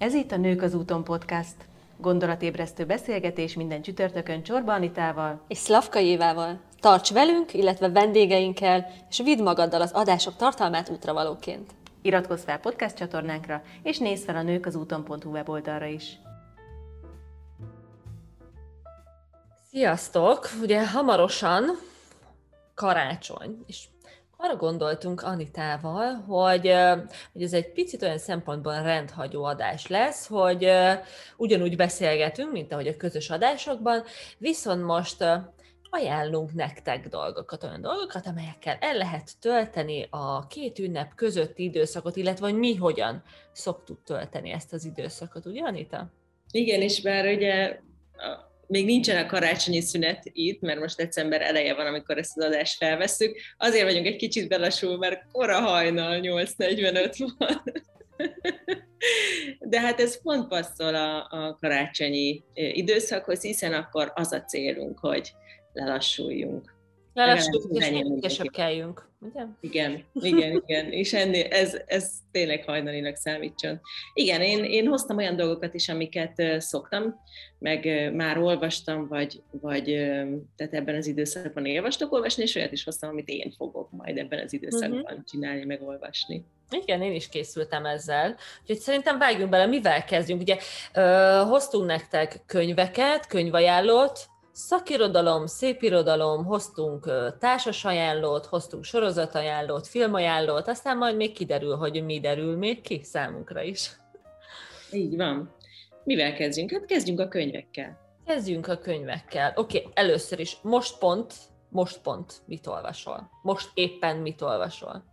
Ez itt a Nők az úton podcast. Gondolatébresztő beszélgetés minden csütörtökön Csorba Anitával és Szlavka Évával. Tarts velünk, illetve vendégeinkkel, és vidd magaddal az adások tartalmát útravalóként. Iratkozz fel podcast csatornánkra, és nézz fel a nők az úton.hu weboldalra is. Sziasztok! Ugye hamarosan karácsony, és arra gondoltunk Anitával, hogy, hogy ez egy picit olyan szempontból rendhagyó adás lesz, hogy ugyanúgy beszélgetünk, mint ahogy a közös adásokban, viszont most ajánlunk nektek dolgokat, olyan dolgokat, amelyekkel el lehet tölteni a két ünnep közötti időszakot, illetve hogy mi hogyan szoktuk tölteni ezt az időszakot, ugye Anita? Igen, és bár ugye még nincsen a karácsonyi szünet itt, mert most december eleje van, amikor ezt az adást felveszünk. Azért vagyunk egy kicsit belassul, mert kora hajnal 8.45 van. De hát ez pont passzol a, a karácsonyi időszakhoz, hiszen akkor az a célunk, hogy lelassuljunk. Lelassuljunk, és később kelljünk, ugye? Igen, igen, igen, és ennél, ez, ez tényleg hajnalinak számítson. Igen, én, én hoztam olyan dolgokat is, amiket szoktam, meg már olvastam, vagy, vagy tehát ebben az időszakban élvastok olvasni, és olyat is hoztam, amit én fogok majd ebben az időszakban uh-huh. csinálni, meg olvasni. Igen, én is készültem ezzel. Úgyhogy szerintem vágjunk bele, mivel kezdjünk. Ugye ö, hoztunk nektek könyveket, könyvajánlót, Szakirodalom, szépirodalom, hoztunk társasajánlót, hoztunk sorozatajánlót, filmajánlót, aztán majd még kiderül, hogy mi derül még ki számunkra is. Így van. Mivel kezdjünk? Hát kezdjünk a könyvekkel. Kezdjünk a könyvekkel. Oké, okay, először is, most pont, most pont mit olvasol? Most éppen mit olvasol?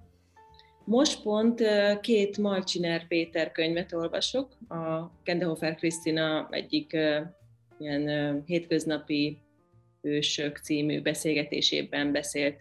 Most pont két Malcsiner Péter könyvet olvasok. A Kendehofer Krisztina egyik ilyen hétköznapi ősök című beszélgetésében beszélt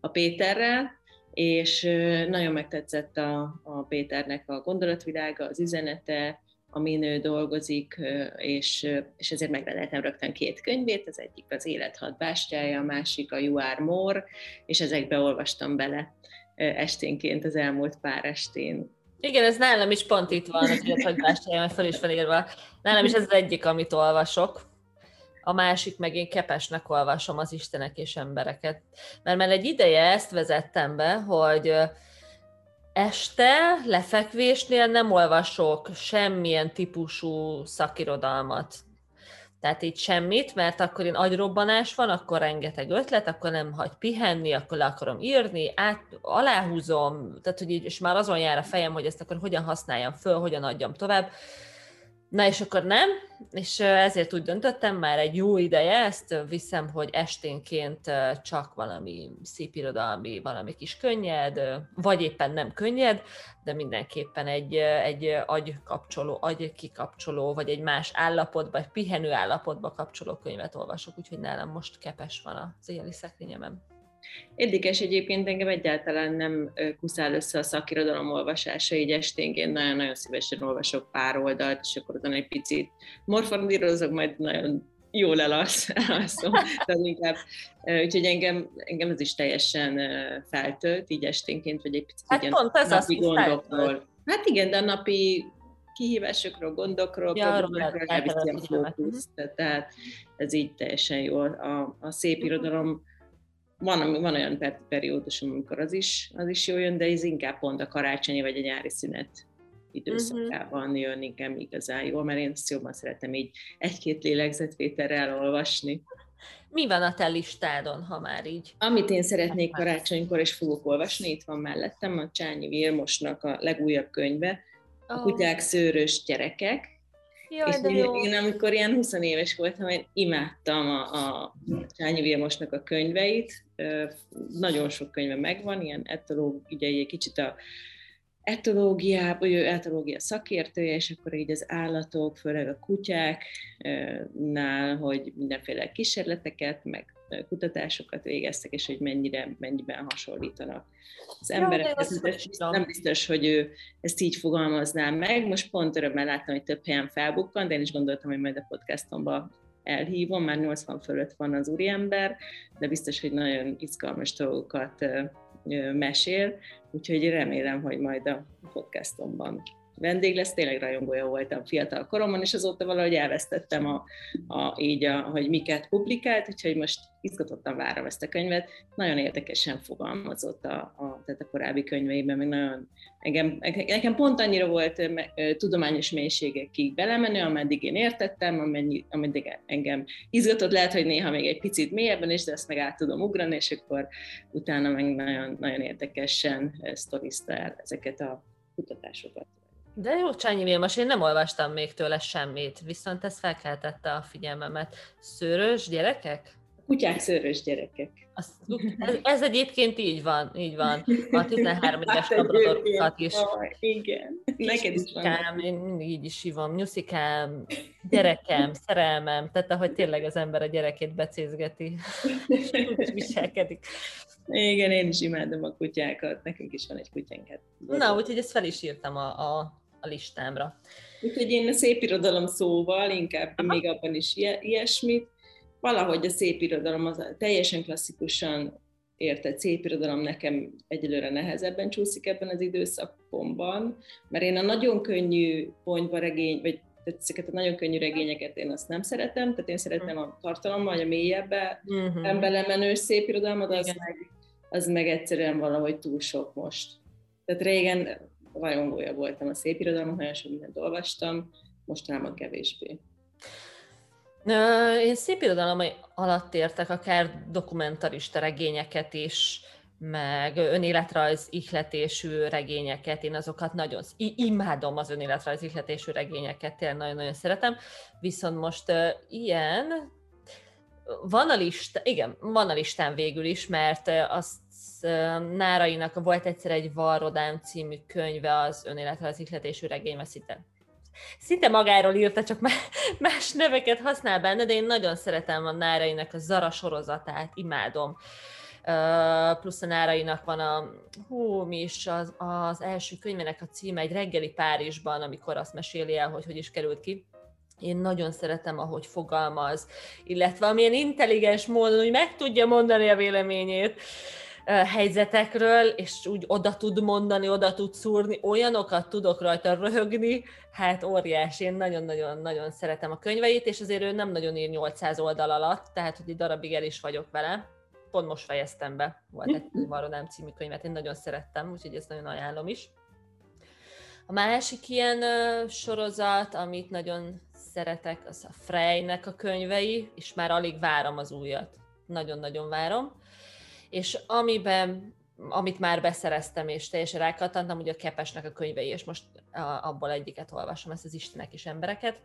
a Péterrel, és nagyon megtetszett a, a Péternek a gondolatvilága, az üzenete, amin ő dolgozik, és, és ezért megrendeltem rögtön két könyvét, az egyik az Élet hat bástyája, a másik a You Are More, és ezekbe olvastam bele esténként az elmúlt pár estén. Igen, ez nálam is pont itt van, az élethagyásája, mert fel is felírva. Nálam is ez az egyik, amit olvasok. A másik meg én kepesnek olvasom az Istenek és embereket. Mert már egy ideje ezt vezettem be, hogy este lefekvésnél nem olvasok semmilyen típusú szakirodalmat. Tehát így semmit, mert akkor én agyrobbanás van, akkor rengeteg ötlet, akkor nem hagy pihenni, akkor le akarom írni, át, aláhúzom, tehát hogy így, és már azon jár a fejem, hogy ezt akkor hogyan használjam föl, hogyan adjam tovább. Na és akkor nem, és ezért úgy döntöttem már egy jó ideje, ezt viszem, hogy esténként csak valami szép irodalmi, valami kis könnyed, vagy éppen nem könnyed, de mindenképpen egy, egy agykapcsoló, agykikapcsoló, vagy egy más állapotba, egy pihenő állapotba kapcsoló könyvet olvasok, úgyhogy nálam most kepes van az éjjeli szekrényemem. Érdekes egyébként engem egyáltalán nem kuszál össze a szakirodalom olvasása, így esténként nagyon-nagyon szívesen olvasok pár oldalt, és akkor azon egy picit morfondírozok, majd nagyon jól elalsz, elalszom, tehát inkább, úgyhogy engem, engem ez is teljesen feltölt, így esténként, vagy egy picit hát így pont ez napi gondokról. Feltölt. Hát igen, de a napi kihívásokról, gondokról, ja, problémákról elviszi a tehát ez így teljesen jó. A, a szép irodalom van, van olyan periódus, amikor az is, az is jó jön, de ez inkább pont a karácsonyi vagy a nyári szünet időszakában uh-huh. jön inkább igazán jó, mert én ezt jobban szeretem így egy-két lélegzetvételrel olvasni. Mi van a te listádon, ha már így? Amit én szeretnék karácsonykor, és fogok olvasni, itt van mellettem a Csányi Vilmosnak a legújabb könyve, oh. a kutyák szőrös gyerekek, Jaj, és én, jó. én, amikor ilyen 20 éves voltam, én imádtam a, a Csányi Vilmosnak a könyveit, nagyon sok könyve megvan, ilyen etológ, ugye egy kicsit a etológia, vagy ő etológia szakértője, és akkor így az állatok, főleg a kutyáknál, hogy mindenféle kísérleteket, meg kutatásokat végeztek, és hogy mennyire, mennyiben hasonlítanak az emberek. Ez nem biztos, hogy ő ezt így fogalmazná meg. Most pont örömmel láttam, hogy több helyen felbukkan, de én is gondoltam, hogy majd a podcastomba elhívom, már 80 fölött van az úriember, de biztos, hogy nagyon izgalmas dolgokat mesél, úgyhogy remélem, hogy majd a podcastomban vendég lesz, tényleg rajongója voltam fiatal koromban, és azóta valahogy elvesztettem a, a, így, a, hogy miket publikált, úgyhogy most izgatottan várom ezt a könyvet. Nagyon érdekesen fogalmazott a, a, tehát a korábbi könyveiben, meg nagyon, engem, nekem pont annyira volt tudományos mélységekig belemenő, ameddig én értettem, amennyi, ameddig engem izgatott, lehet, hogy néha még egy picit mélyebben is, de ezt meg át tudom ugrani, és akkor utána meg nagyon, nagyon érdekesen sztorizta el ezeket a kutatásokat. De jó, Csányi Vilmos, én nem olvastam még tőle semmit, viszont ez felkeltette a figyelmemet. Szőrös gyerekek? Kutyák szőrös gyerekek. Az, ez, ez egyébként így van, így van. A 13 éves hát labradorokat is. Oh, igen, neked is van. Én mindig így is hívom. Nyuszikám, gyerekem, szerelmem, tehát ahogy tényleg az ember a gyerekét becézgeti, és viselkedik. Igen, én is imádom a kutyákat, nekünk is van egy kutyánk. Hát Na, úgyhogy ezt fel is írtam a, a, a listámra. Úgyhogy én a szép irodalom szóval inkább Aha. még abban is ilyesmit. Valahogy a szép irodalom az teljesen klasszikusan érted szép irodalom nekem egyelőre nehezebben csúszik ebben az időszakomban, mert én a nagyon könnyű ponyva regény, vagy ezeket a nagyon könnyű regényeket én azt nem szeretem, tehát én szeretem a tartalommal, vagy a mélyebbe uh-huh. belemenő szép irodalmat, az meg az meg egyszerűen valahogy túl sok most. Tehát régen rajongója voltam a szép irodalom, nagyon sok mindent olvastam, mostanában kevésbé. Én szép irodalom alatt értek akár dokumentarista regényeket is, meg önéletrajz ihletésű regényeket, én azokat nagyon, imádom az önéletrajz ihletésű regényeket, tényleg nagyon-nagyon szeretem, viszont most uh, ilyen, van a lista, igen, van a listán végül is, mert azt Nárainak volt egyszer egy Varrodám című könyve az önéletrajz ihletésű regény, szinte magáról írta, csak más neveket használ benne, de én nagyon szeretem a Nárainak a Zara sorozatát, imádom. Uh, plusz a Nárainak van a, hú, mi is az, az első könyvének a címe, egy reggeli Párizsban, amikor azt meséli el, hogy hogy is került ki. Én nagyon szeretem, ahogy fogalmaz, illetve amilyen intelligens módon, hogy meg tudja mondani a véleményét helyzetekről, és úgy oda tud mondani, oda tud szúrni, olyanokat tudok rajta röhögni, hát óriási, én nagyon-nagyon-nagyon szeretem a könyveit, és azért ő nem nagyon ír 800 oldal alatt, tehát hogy egy darabig el is vagyok vele. Pont most fejeztem be, volt egy Marodám című könyvet, én nagyon szerettem, úgyhogy ezt nagyon ajánlom is. A másik ilyen sorozat, amit nagyon szeretek, az a Freynek a könyvei, és már alig várom az újat. Nagyon-nagyon várom. És amiben, amit már beszereztem, és teljesen rákattantam, ugye a Kepesnek a könyvei, és most abból egyiket olvasom, ezt az Istenek és embereket.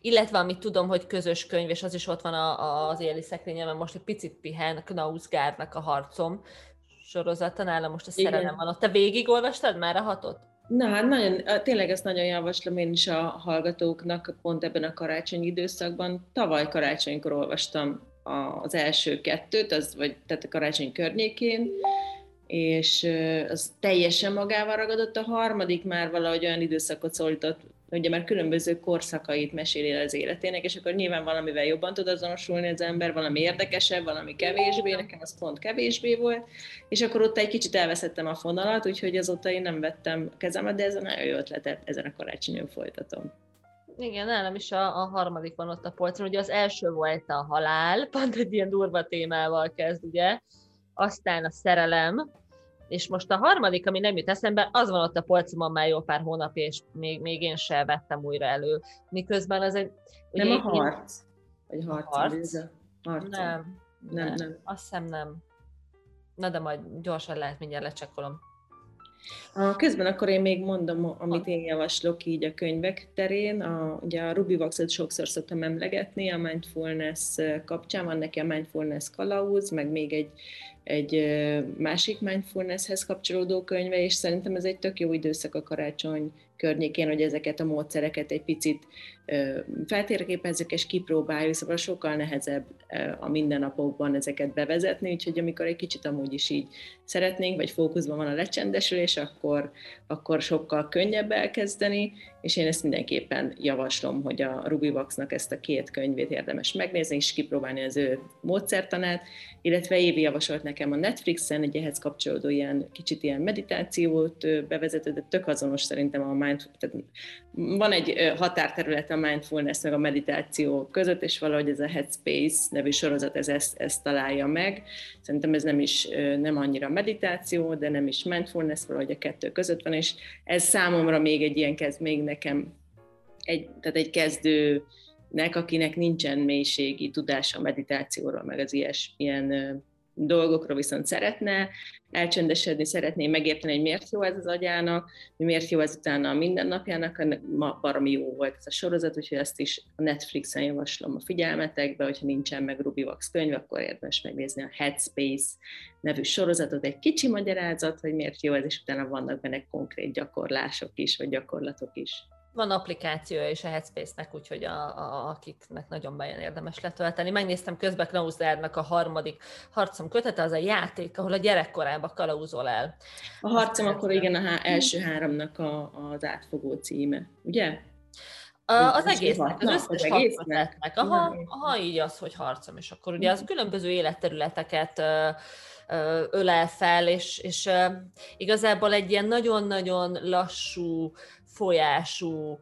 Illetve amit tudom, hogy közös könyv, és az is ott van a, az éli szekrényemben, most egy picit pihen, Knausgárnak a harcom sorozata, nálam most a szerelem van ott. Te végigolvastad már a hatot? Na hát nagyon, tényleg ezt nagyon javaslom én is a hallgatóknak pont ebben a karácsonyi időszakban. Tavaly karácsonykor olvastam az első kettőt, az, vagy tehát a karácsony környékén, és az teljesen magával ragadott, a harmadik már valahogy olyan időszakot szólított, ugye már különböző korszakait meséli el az életének, és akkor nyilván valamivel jobban tud azonosulni az ember, valami érdekesebb, valami kevésbé, nekem az pont kevésbé volt, és akkor ott egy kicsit elveszettem a fonalat, úgyhogy azóta én nem vettem kezemet, de ez a nagyon jó ötletet, ezen a karácsonyon folytatom. Igen, nálam is a, a harmadik van ott a polcon. Ugye az első volt a halál, pont egy ilyen durva témával kezd, ugye. Aztán a szerelem, és most a harmadik, ami nem jut eszembe, az van ott a polcomon már jó pár hónap, és még, még én sem vettem újra elő. Miközben az egy... Nem a harc? Vagy harc? harc? harc? Nem, nem, nem, nem. Azt hiszem nem. Na de majd gyorsan lehet, mindjárt lecsekkolom. A, közben akkor én még mondom, amit én javaslok így a könyvek terén. A, ugye a Ruby Waxot sokszor szoktam emlegetni a mindfulness kapcsán, van neki a mindfulness kalauz, meg még egy, egy másik mindfulnesshez kapcsolódó könyve, és szerintem ez egy tök jó időszak a karácsony környékén, hogy ezeket a módszereket egy picit feltérképezzük és kipróbáljuk, szóval sokkal nehezebb a mindennapokban ezeket bevezetni, úgyhogy amikor egy kicsit amúgy is így szeretnénk, vagy fókuszban van a lecsendesülés, akkor, akkor sokkal könnyebb elkezdeni, és én ezt mindenképpen javaslom, hogy a Ruby Waxnak ezt a két könyvét érdemes megnézni, és kipróbálni az ő módszertanát, illetve Évi javasolt nekem a Netflixen egy ehhez kapcsolódó ilyen kicsit ilyen meditációt bevezető, de tök azonos szerintem a mindfulness. Tehát van egy határterület a mindfulness meg a meditáció között, és valahogy ez a Headspace nevű sorozat ez ezt, ezt találja meg. Szerintem ez nem is nem annyira meditáció, de nem is mindfulness, valahogy a kettő között van, és ez számomra még egy ilyen kezd, még nekem egy, tehát egy kezdő nek, akinek nincsen mélységi tudása a meditációról, meg az ilyes, ilyen dolgokról viszont szeretne elcsendesedni, szeretné megérteni, hogy miért jó ez az agyának, miért jó ez utána a mindennapjának, ma baromi jó volt ez a sorozat, úgyhogy ezt is a Netflixen javaslom a figyelmetekbe, hogyha nincsen meg Ruby Wax könyv, akkor érdemes megnézni a Headspace nevű sorozatot, egy kicsi magyarázat, hogy miért jó ez, és utána vannak benne konkrét gyakorlások is, vagy gyakorlatok is. Van applikációja is a Headspace-nek, úgyhogy a, a, akiknek nagyon bejön érdemes letölteni. Megnéztem közben Knausdárnak a harmadik harcom kötete, az a játék, ahol a gyerekkorába kalauzol el. A harcom Azt akkor igen a há- első háromnak a, az átfogó címe, ugye? A, az egésznek, az összes egésznek. Aha, aha, így az, hogy harcom, és akkor ugye az különböző életterületeket ölel fel, és, és igazából egy ilyen nagyon-nagyon lassú, folyású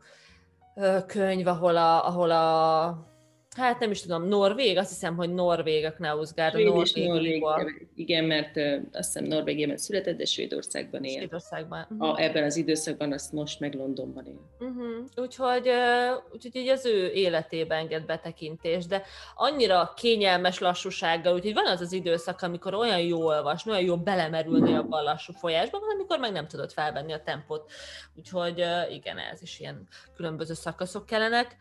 könyv, ahol a, ahol a hát nem is tudom, Norvég, azt hiszem, hogy Norvég a Knausgard, a Norvég, Norvég, igen, mert azt hiszem Norvégiában született, de Svédországban él. Svédországban. Uh-huh. A, ebben az időszakban azt most meg Londonban él. Uh-huh. Úgyhogy, úgyhogy így az ő életébe enged betekintést, de annyira kényelmes lassúsággal, úgyhogy van az az időszak, amikor olyan jó olvasni, olyan jó belemerülni abban a lassú folyásba, van, amikor meg nem tudod felvenni a tempót. Úgyhogy igen, ez is ilyen különböző szakaszok kellenek.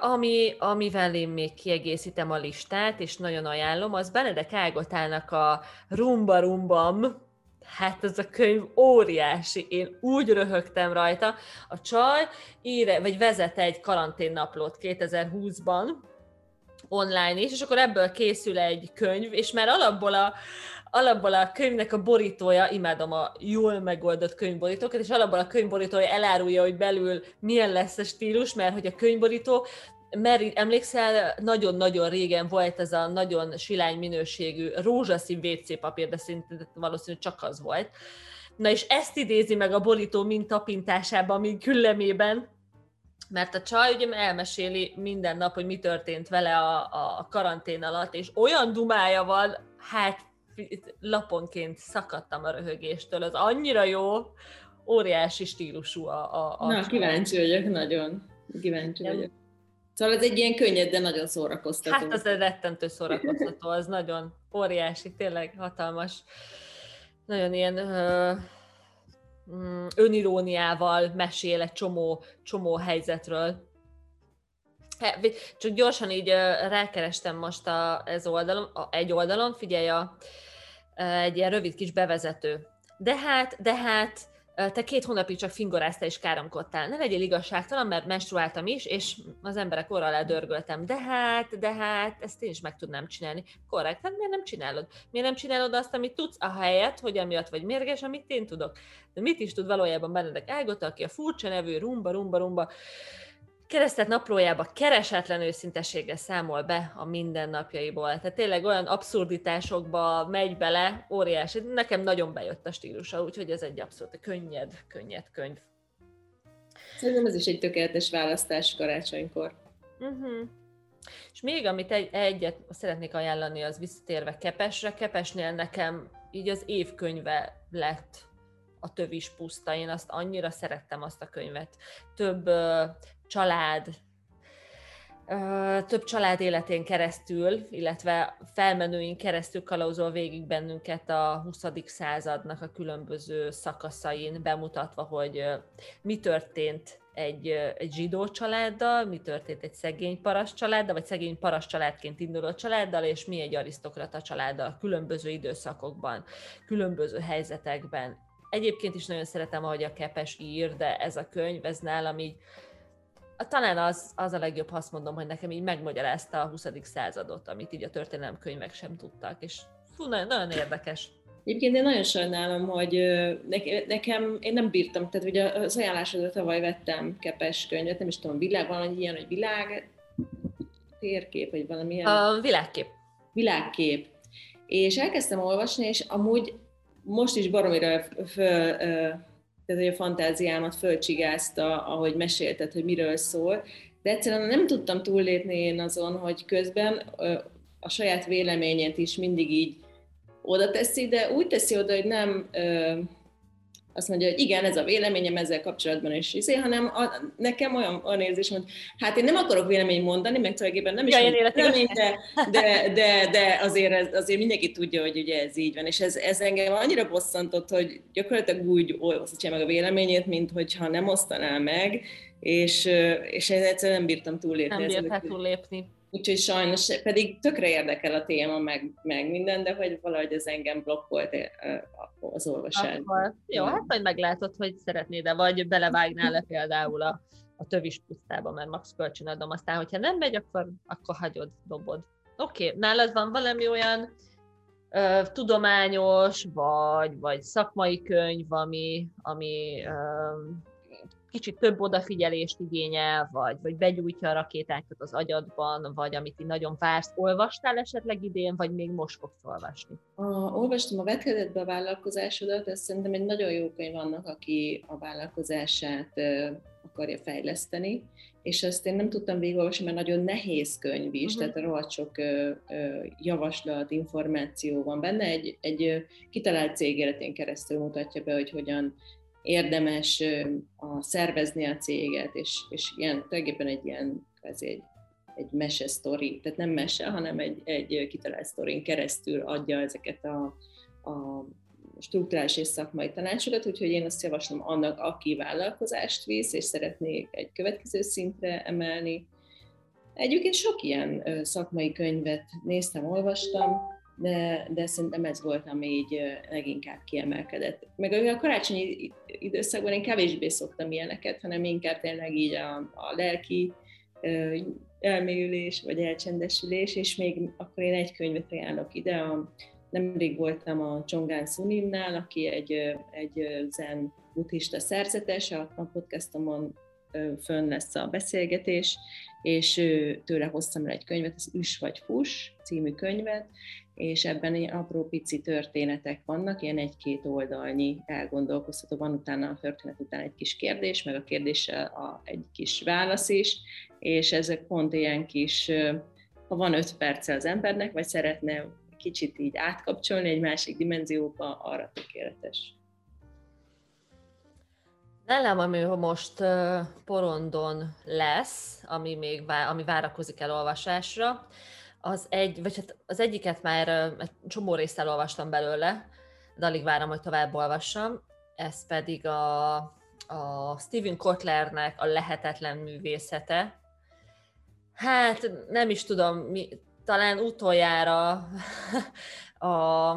Ami, amivel én még kiegészítem a listát, és nagyon ajánlom, az Benedek Ágotálnak a Rumba Rumbam, hát ez a könyv óriási, én úgy röhögtem rajta. A csaj ír, vagy vezet egy karanténnaplót 2020-ban, online is, és akkor ebből készül egy könyv, és már alapból a, alapból a könyvnek a borítója, imádom a jól megoldott könyvborítókat, és alapból a könyvborítója elárulja, hogy belül milyen lesz a stílus, mert hogy a könyvborító mert emlékszel, nagyon-nagyon régen volt ez a nagyon silány minőségű rózsaszín WC papír, de szinte valószínűleg csak az volt. Na és ezt idézi meg a borító mintapintásában, mint küllemében, mert a csaj ugye elmeséli minden nap, hogy mi történt vele a, a karantén alatt, és olyan dumája van, hát laponként szakadtam a röhögéstől, az annyira jó, óriási stílusú a... a, a Na, kíváncsi vagyok nagyon. Kíváncsi Nem. vagyok. Szóval ez egy ilyen könnyed, de nagyon szórakoztató. Hát az egy rettentő szórakoztató, az nagyon óriási, tényleg hatalmas. Nagyon ilyen ö, mm, öniróniával mesél egy csomó, csomó helyzetről. Csak gyorsan így rákerestem most a, ez oldalon, a, egy oldalon, figyelj, a, egy ilyen rövid kis bevezető. De hát, de hát, te két hónapig csak fingoráztál és káromkodtál. Ne legyél igazságtalan, mert menstruáltam is, és az emberek orra alá. De hát, de hát, ezt én is meg tudnám csinálni. Korrekt, hát miért nem csinálod? Miért nem csinálod azt, amit tudsz, a helyet, hogy amiatt vagy mérges, amit én tudok? De mit is tud valójában Benedek Ágota, aki a furcsa nevű rumba, rumba, rumba, keresztelt naplójába keresetlen őszintességgel számol be a mindennapjaiból. Tehát tényleg olyan abszurditásokba megy bele, óriási. Nekem nagyon bejött a stílusa, úgyhogy ez egy abszolút könnyed, könnyed könyv. Szerintem ez is egy tökéletes választás karácsonykor. Uh-huh. És még amit egy, egyet szeretnék ajánlani, az visszatérve Kepesre. Kepesnél nekem így az évkönyve lett a tövis puszta. Én azt annyira szerettem azt a könyvet. Több család, több család életén keresztül, illetve felmenőink keresztül kalauzol végig bennünket a 20. századnak a különböző szakaszain, bemutatva, hogy mi történt egy, egy zsidó családdal, mi történt egy szegény paraszt családdal, vagy szegény paraszt családként induló családdal, és mi egy arisztokrata családdal különböző időszakokban, különböző helyzetekben. Egyébként is nagyon szeretem, ahogy a Kepes ír, de ez a könyv, ez nálam így talán az, az a legjobb, ha azt mondom, hogy nekem így megmagyarázta a 20. századot, amit így a történelemkönyvek sem tudtak, és fú, nagyon, nagyon érdekes. Egyébként én nagyon sajnálom, hogy nekem, én nem bírtam, tehát ugye az ajánlásodra tavaly vettem kepes könyvet, nem is tudom, világ, valami ilyen, hogy világ térkép, vagy valamilyen. A világkép. Világkép. És elkezdtem olvasni, és amúgy most is baromira föl, tehát hogy a fantáziámat fölcsigázta, ahogy mesélted, hogy miről szól, de egyszerűen nem tudtam túllépni én azon, hogy közben a saját véleményét is mindig így oda teszi, de úgy teszi oda, hogy nem azt mondja, hogy igen, ez a véleményem ezzel kapcsolatban is, izé, hanem a, nekem olyan, olyan érzés, hogy hát én nem akarok véleményt mondani, meg tulajdonképpen nem is ja, vélemény, de, de, de, de azért, ez, azért mindenki tudja, hogy ugye ez így van, és ez, ez engem annyira bosszantott, hogy gyakorlatilag úgy osztja meg a véleményét, mint hogyha nem osztaná meg, és, és én egyszerűen nem bírtam túllépni. Nem bírtál túllépni. Úgyhogy sajnos, pedig tökre érdekel a téma, meg, meg minden, de hogy valahogy ez engem blokkolt eh, az olvasás. Jó, hát majd meglátod, hogy szeretnéd-e, vagy belevágnál-e például a, a tövis pusztába, mert max kölcsönadom, aztán, hogyha nem megy, akkor, akkor hagyod, dobod. Oké, okay. nálad van valami olyan ö, tudományos, vagy, vagy szakmai könyv, ami, ami ö, kicsit több odafigyelést igényel, vagy, vagy begyújtja a rakétákat az agyadban, vagy amit így nagyon vársz. Olvastál esetleg idén, vagy még most fogsz olvasni? A, olvastam a vetkezetbe a vállalkozásodat, ez szerintem egy nagyon jó könyv annak, aki a vállalkozását akarja fejleszteni, és azt én nem tudtam végigolvasni, mert nagyon nehéz könyv is, uh-huh. tehát rohadt sok uh, uh, javaslat, információ van benne. Egy, egy uh, kitalált cég életén keresztül mutatja be, hogy hogyan érdemes a, szervezni a céget, és, és ilyen, tulajdonképpen egy ilyen ez egy, egy mese sztori, tehát nem mese, hanem egy, egy kitalált sztorin keresztül adja ezeket a, a struktúrális és szakmai tanácsokat, úgyhogy én azt javaslom annak, aki vállalkozást visz, és szeretnék egy következő szintre emelni. Egyébként sok ilyen szakmai könyvet néztem, olvastam, de, de szerintem ez volt, ami így leginkább kiemelkedett. Meg a karácsonyi időszakban én kevésbé szoktam ilyeneket, hanem inkább tényleg így a, a lelki elmélyülés, vagy elcsendesülés, és még akkor én egy könyvet ajánlok ide, a, nemrég voltam a Csongán Suninnál, aki egy, egy zen buddhista szerzetes, a podcastomon fönn lesz a beszélgetés, és tőle hoztam el egy könyvet, az Üs vagy Fus című könyvet, és ebben ilyen apró pici történetek vannak, ilyen egy-két oldalnyi elgondolkoztató, van utána a történet után egy kis kérdés, meg a kérdéssel a, egy kis válasz is, és ezek pont ilyen kis, ha van öt perce az embernek, vagy szeretne kicsit így átkapcsolni egy másik dimenzióba, arra tökéletes. Nálam, ami most porondon lesz, ami még ami várakozik elolvasásra, az egy, vagy hát az egyiket már egy csomó részt elolvastam belőle, de alig várom, hogy tovább olvassam. Ez pedig a, a Steven Kotlernek a lehetetlen művészete. Hát nem is tudom, mi, talán utoljára a,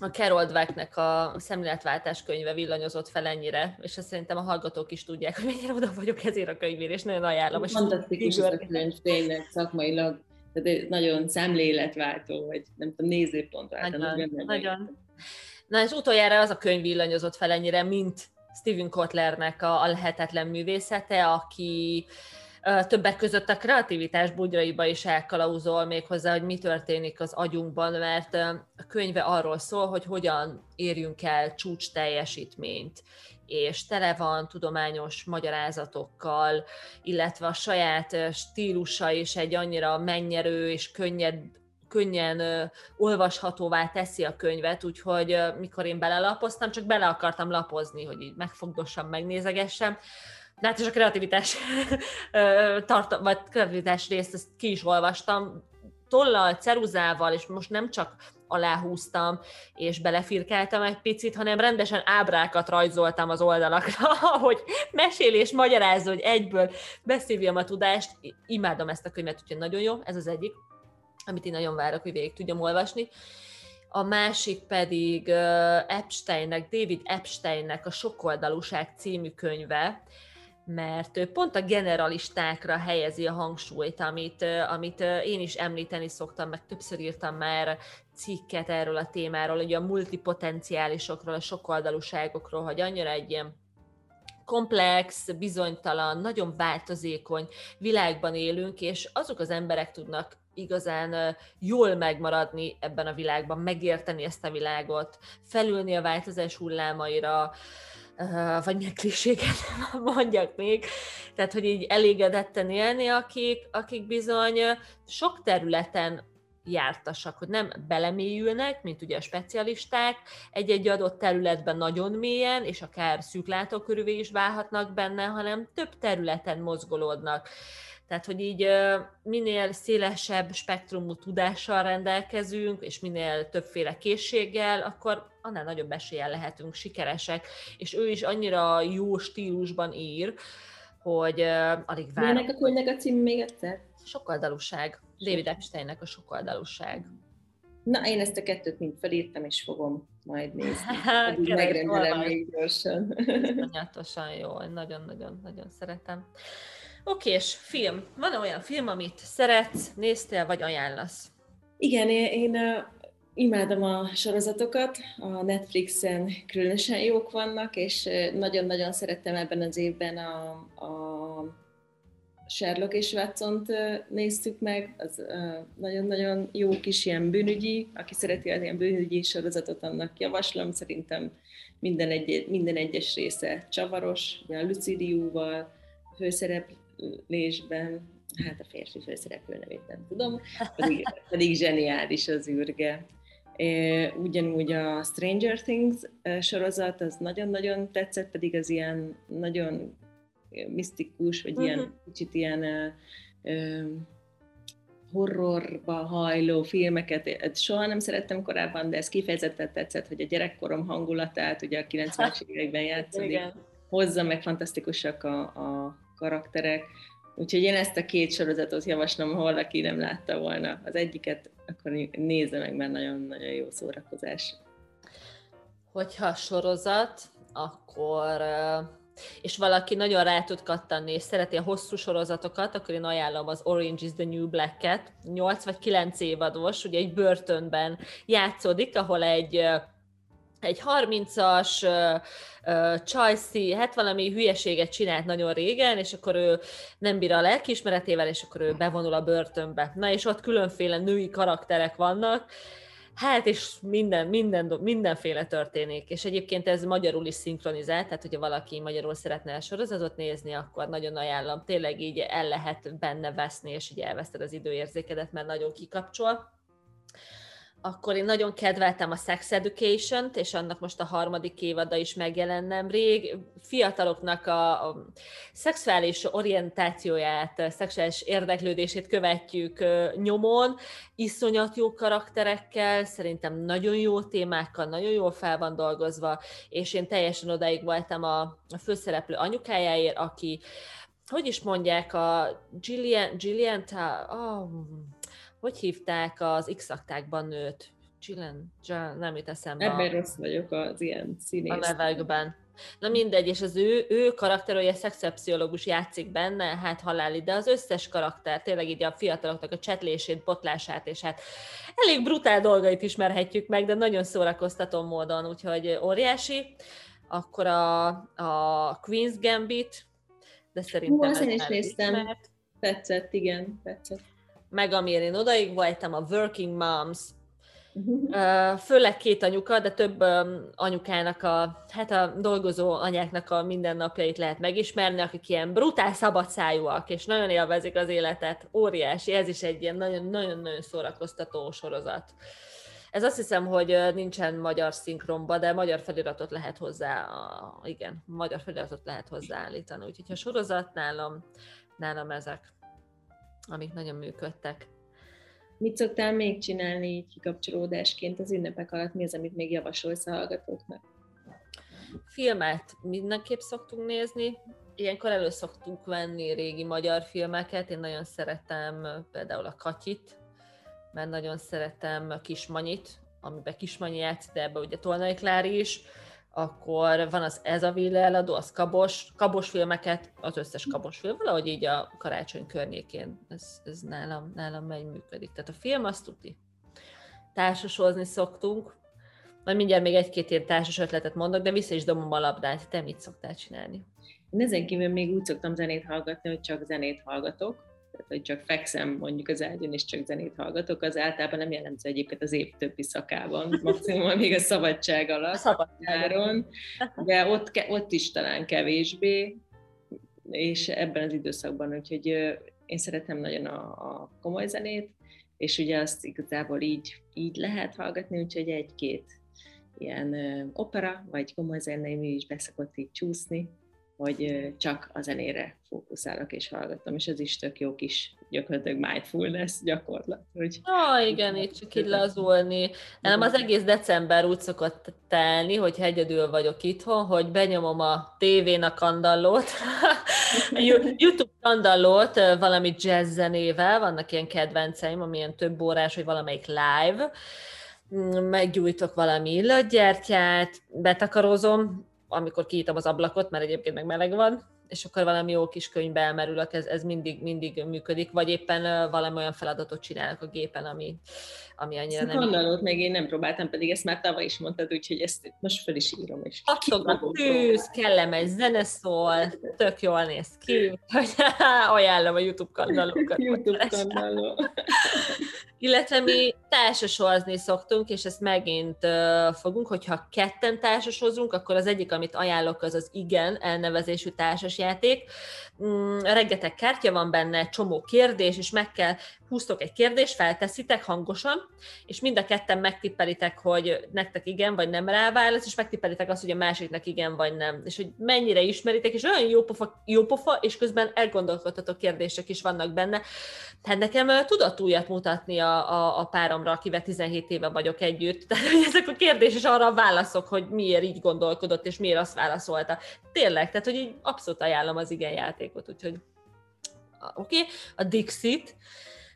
a Carol Dwecknek a szemléletváltás könyve villanyozott fel ennyire, és azt szerintem a hallgatók is tudják, hogy mennyire oda vagyok ezért a könyvére, és nagyon ajánlom. Fantasztikus ez a könyv, tényleg szakmailag tehát nagyon szemléletváltó, vagy nem tudom, nézőpontváltó. Nagyon, nagyon. Na és utoljára az a könyv villanyozott fel ennyire, mint Steven Kotlernek a, a lehetetlen művészete, aki többek között a kreativitás bugyraiba is elkalauzol még hozzá, hogy mi történik az agyunkban, mert a könyve arról szól, hogy hogyan érjünk el csúcs teljesítményt, és tele van tudományos magyarázatokkal, illetve a saját stílusa is egy annyira mennyerő és könnyed, könnyen olvashatóvá teszi a könyvet, úgyhogy mikor én belelapoztam, csak bele akartam lapozni, hogy így megfogdossam, megnézegessem. De hát és a kreativitás, tart, vagy kreativitás részt ezt ki is olvastam, tollal, ceruzával, és most nem csak aláhúztam, és belefirkáltam egy picit, hanem rendesen ábrákat rajzoltam az oldalakra, hogy mesél és magyarázza, hogy egyből beszívjam a tudást. Imádom ezt a könyvet, úgyhogy nagyon jó, ez az egyik, amit én nagyon várok, hogy végig tudjam olvasni. A másik pedig Epsteinnek, David Epsteinnek a Sokoldalúság című könyve, mert pont a generalistákra helyezi a hangsúlyt, amit, amit én is említeni szoktam, meg többször írtam már cikket erről a témáról, ugye a multipotenciálisokról, a sokoldalúságokról, hogy annyira egy ilyen komplex, bizonytalan, nagyon változékony világban élünk, és azok az emberek tudnak igazán jól megmaradni ebben a világban, megérteni ezt a világot, felülni a változás hullámaira, vagy milyen kliséget mondjak még, tehát hogy így elégedetten élni, akik, akik bizony sok területen jártasak, hogy nem belemélyülnek, mint ugye a specialisták, egy-egy adott területben nagyon mélyen, és akár szűk látókörűvé is válhatnak benne, hanem több területen mozgolódnak. Tehát, hogy így minél szélesebb spektrumú tudással rendelkezünk, és minél többféle készséggel, akkor annál nagyobb eséllyel lehetünk sikeresek. És ő is annyira jó stílusban ír, hogy alig várom. Milyenek a könyvnek a cím még egyszer? Sokoldalúság. David Epsteinnek a sokoldalúság. Na, én ezt a kettőt mind felírtam, és fogom majd nézni. Megrendelem még gyorsan. Iszonyatosan jó, nagyon-nagyon-nagyon szeretem. Oké, és film. Van olyan film, amit szeretsz, néztél, vagy ajánlasz? Igen, én, én uh, imádom a sorozatokat, a Netflixen különösen jók vannak, és nagyon-nagyon szerettem ebben az évben a, a Sherlock és watson néztük meg, az nagyon-nagyon jó kis ilyen bűnügyi, aki szereti az ilyen bűnügyi sorozatot, annak javaslom, szerintem minden, egy, minden egyes része csavaros, ugye a Lucidiúval, főszereplésben, hát a férfi főszereplő nevét nem tudom, pedig, pedig zseniális az űrge. Ugyanúgy a Stranger Things sorozat, az nagyon-nagyon tetszett, pedig az ilyen nagyon misztikus, vagy uh-huh. ilyen mhm. kicsit ilyen horrorba hajló filmeket soha nem szerettem korábban, de ez kifejezetten tetszett, hogy a gyerekkorom hangulatát, ugye a 90-es években játszik, hozza meg fantasztikusak a, a karakterek. Úgyhogy én ezt a két sorozatot javaslom, ha valaki nem látta volna az egyiket, akkor nézze meg, mert nagyon-nagyon jó szórakozás. Hogyha sorozat, akkor és valaki nagyon rá tud kattanni, és szereti a hosszú sorozatokat, akkor én ajánlom az Orange is the New Black-et, 8 vagy 9 évados, ugye egy börtönben játszódik, ahol egy egy 30-as uh, Csajci, hát valami hülyeséget csinált nagyon régen, és akkor ő nem bír a lelkiismeretével, és akkor ő bevonul a börtönbe. Na és ott különféle női karakterek vannak, Hát, és minden, minden, mindenféle történik. És egyébként ez magyarul is szinkronizált, tehát hogyha valaki magyarul szeretne a sorozatot nézni, akkor nagyon ajánlom. Tényleg így el lehet benne veszni, és így elveszted az időérzékedet, mert nagyon kikapcsol akkor én nagyon kedveltem a Sex Education-t, és annak most a harmadik évada is megjelent nemrég. Fiataloknak a, a szexuális orientációját, szexuális érdeklődését követjük nyomon, iszonyat jó karakterekkel, szerintem nagyon jó témákkal, nagyon jól fel van dolgozva, és én teljesen odáig voltam a, főszereplő anyukájáért, aki hogy is mondják, a Gillian, Gillian, oh, hogy hívták az X-aktákban nőt? Csillen, nem jut eszembe. Ebben rossz vagyok az ilyen színész. A nevekben. Na mindegy, és az ő, ő karakter, hogy a szexuálpszichológus játszik benne, hát haláli, de az összes karakter, tényleg így a fiataloknak a csetlését, botlását, és hát elég brutál dolgait ismerhetjük meg, de nagyon szórakoztató módon, úgyhogy óriási. Akkor a, a Queen's Gambit, de szerintem Hú, én is néztem. Ismert. Tetszett, igen, tetszett meg amire én odaig voltam, a Working Moms, Uh, főleg két anyuka, de több anyukának a, hát a dolgozó anyáknak a mindennapjait lehet megismerni, akik ilyen brutál szabadszájúak, és nagyon élvezik az életet. Óriási, ez is egy ilyen nagyon-nagyon szórakoztató sorozat. Ez azt hiszem, hogy nincsen magyar szinkronba, de magyar feliratot lehet hozzá, igen, magyar feliratot lehet hozzáállítani. Úgyhogy a sorozat nálam, nálam ezek amik nagyon működtek. Mit szoktál még csinálni így kikapcsolódásként az ünnepek alatt? Mi az, amit még javasolsz a hallgatóknak? Filmet mindenképp szoktunk nézni. Ilyenkor elő szoktunk venni régi magyar filmeket. Én nagyon szeretem például a Katyit, mert nagyon szeretem Kismanyit, amiben Kismanyi játszik, de ebben ugye Tolnai Klári is akkor van az Ez a Villa eladó, az kabos, kabos filmeket, az összes kabos film, valahogy így a karácsony környékén, ez, ez nálam, nálam megy, működik. Tehát a film azt tuti. társasozni szoktunk. Majd mindjárt még egy-két ilyen társas ötletet mondok, de vissza is dobom a labdát. Te mit szoktál csinálni? Én ezen kívül még úgy szoktam zenét hallgatni, hogy csak zenét hallgatok. Hogy csak fekszem mondjuk az ágyon, és csak zenét hallgatok, az általában nem jellemző egyébként az év többi szakában, maximum még a szabadság alatt, szabadságon, de ott, ott is talán kevésbé, és ebben az időszakban, úgyhogy én szeretem nagyon a, a komoly zenét, és ugye azt igazából így, így lehet hallgatni, úgyhogy egy-két ilyen opera, vagy komoly zenei is beszokott így csúszni, hogy csak a zenére fókuszálok és hallgatom, és ez is tök jó kis gyakorlatilag mindfulness gyakorlat. Hogy ah, igen, itt csak így lazulni. Nem, az egész december úgy szokott telni, hogy egyedül vagyok itthon, hogy benyomom a tévén a kandallót, YouTube kandallót valami jazz zenével, vannak ilyen kedvenceim, amilyen több órás, vagy valamelyik live, mm, meggyújtok valami illatgyertyát, betakarozom, amikor kiítom az ablakot, mert egyébként meg meleg van, és akkor valami jó kis könyvbe elmerülök, ez, ez mindig, mindig működik, vagy éppen valami olyan feladatot csinálok a gépen, ami, ami annyira nem... Gondolod, még én nem próbáltam, pedig ezt már tavaly is mondtad, úgyhogy ezt most fel is írom. És Attog a tűz, kellemes zene szól, tök jól néz ki, hogy ajánlom a YouTube kanalokat. YouTube kanaló. Illetve mi társasozni szoktunk, és ezt megint uh, fogunk, hogyha ketten társasozunk, akkor az egyik, amit ajánlok, az az Igen elnevezésű társasjáték. Mm, rengeteg kártya van benne, csomó kérdés, és meg kell, húztok egy kérdést, felteszitek hangosan, és mind a ketten megtippelitek, hogy nektek igen vagy nem ráválasz, és megtippelitek azt, hogy a másiknak igen vagy nem. És hogy mennyire ismeritek, és olyan jó pofa, jó pofa és közben elgondolkodható kérdések is vannak benne. Tehát nekem tudott újat mutatni a, a, a páromra, akivel 17 éve vagyok együtt. Tehát hogy ezek a kérdések és arra a válaszok, hogy miért így gondolkodott, és miért azt válaszolta. Tényleg, tehát hogy így abszolút ajánlom az igen játékot, úgyhogy oké. Okay. A Dixit,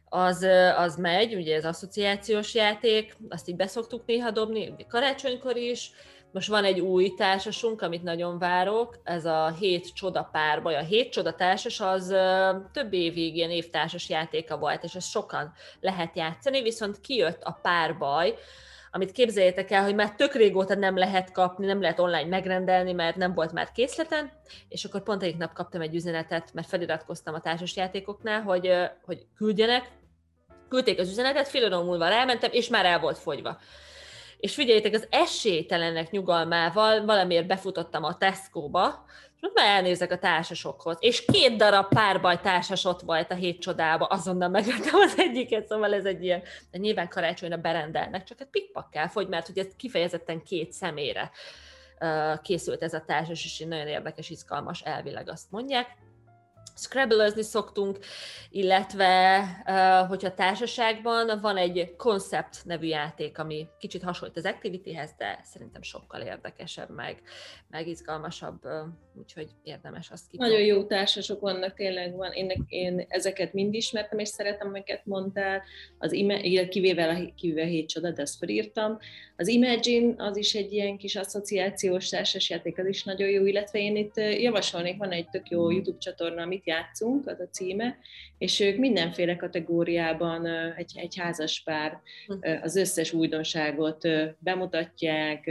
az, az megy, ugye ez asszociációs játék, azt így beszoktuk néha dobni, karácsonykor is, most van egy új társasunk, amit nagyon várok, ez a Hét Csoda párbaj. A Hét Csoda társas az több évig ilyen évtársas játéka volt, és ezt sokan lehet játszani, viszont kijött a párbaj, amit képzeljétek el, hogy már tök régóta nem lehet kapni, nem lehet online megrendelni, mert nem volt már készleten, és akkor pont egyik nap kaptam egy üzenetet, mert feliratkoztam a társasjátékoknál, hogy, hogy küldjenek, küldték az üzenetet, fél óra múlva rámentem, és már el volt fogyva. És figyeljétek, az esélytelennek nyugalmával valamiért befutottam a Tesco-ba, és már elnézek a társasokhoz. És két darab párbaj társas ott volt a hét csodába, azonnal megvettem az egyiket, szóval ez egy ilyen, de nyilván karácsonyra berendelnek, csak egy pikpakkel fogy, mert hogy ez kifejezetten két szemére készült ez a társas, és nagyon érdekes, izgalmas elvileg azt mondják scrabble szoktunk, illetve hogyha társaságban van egy Concept nevű játék, ami kicsit hasonlít az Activity-hez, de szerintem sokkal érdekesebb, meg, meg izgalmasabb, úgyhogy érdemes azt kipróbálni. Nagyon jó társasok vannak, tényleg van. Én, én ezeket mind ismertem, és szeretem, amiket mondtál, az ime, kivéve, a, kivéve a hét csoda, de ezt felírtam. Az Imagine, az is egy ilyen kis asszociációs társasjáték, az is nagyon jó, illetve én itt javasolnék, van egy tök jó YouTube csatorna, amit játszunk, az a címe, és ők mindenféle kategóriában egy, egy házas pár hm. az összes újdonságot bemutatják,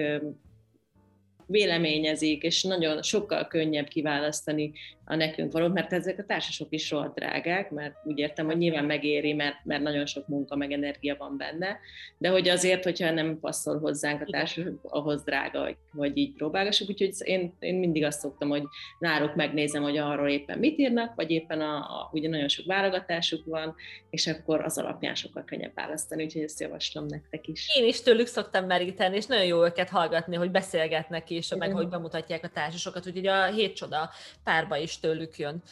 véleményezik, és nagyon sokkal könnyebb kiválasztani a nekünk való, mert ezek a társasok is rohadt drágák, mert úgy értem, hogy nyilván megéri, mert, mert nagyon sok munka meg energia van benne, de hogy azért, hogyha nem passzol hozzánk a társas, ahhoz drága, hogy, hogy így próbálgassuk, úgyhogy én, én mindig azt szoktam, hogy náluk megnézem, hogy arról éppen mit írnak, vagy éppen a, a, ugye nagyon sok válogatásuk van, és akkor az alapján sokkal könnyebb választani, úgyhogy ezt javaslom nektek is. Én is tőlük szoktam meríteni, és nagyon jó őket hallgatni, hogy beszélgetnek is, meg hogy bemutatják a társasokat, úgyhogy a hét csoda párba is tőlük jön.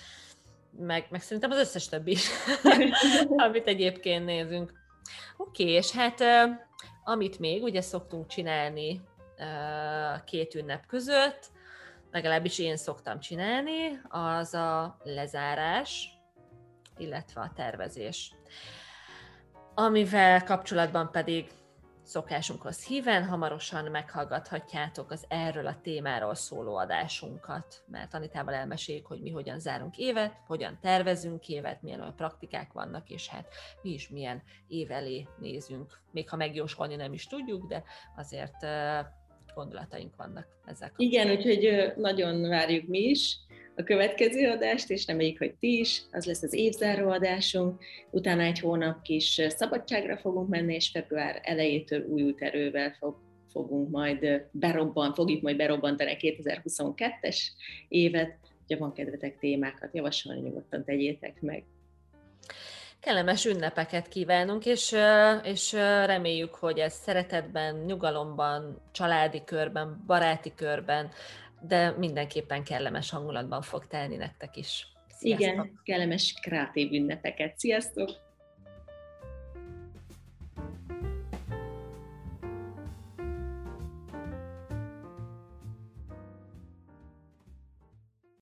Meg, meg szerintem az összes többi is, amit egyébként nézünk. Oké, okay, és hát amit még ugye szoktunk csinálni két ünnep között, legalábbis én szoktam csinálni, az a lezárás, illetve a tervezés. Amivel kapcsolatban pedig szokásunkhoz híven, hamarosan meghallgathatjátok az erről a témáról szóló adásunkat, mert Anitával elmeséljük, hogy mi hogyan zárunk évet, hogyan tervezünk évet, milyen olyan praktikák vannak, és hát mi is milyen év elé nézünk. Még ha megjósolni nem is tudjuk, de azért gondolataink vannak ezzel Igen, úgyhogy nagyon várjuk mi is a következő adást, és reméljük, hogy ti is. Az lesz az évzáró adásunk, utána egy hónap kis szabadságra fogunk menni, és február elejétől új erővel fog, fogunk majd berobban, fogjuk majd berobbantani 2022-es évet. Ha van kedvetek témákat javasolni, nyugodtan tegyétek meg kellemes ünnepeket kívánunk, és, és reméljük, hogy ez szeretetben, nyugalomban, családi körben, baráti körben, de mindenképpen kellemes hangulatban fog telni nektek is. Sziasztok! Igen, kellemes kreatív ünnepeket. Sziasztok!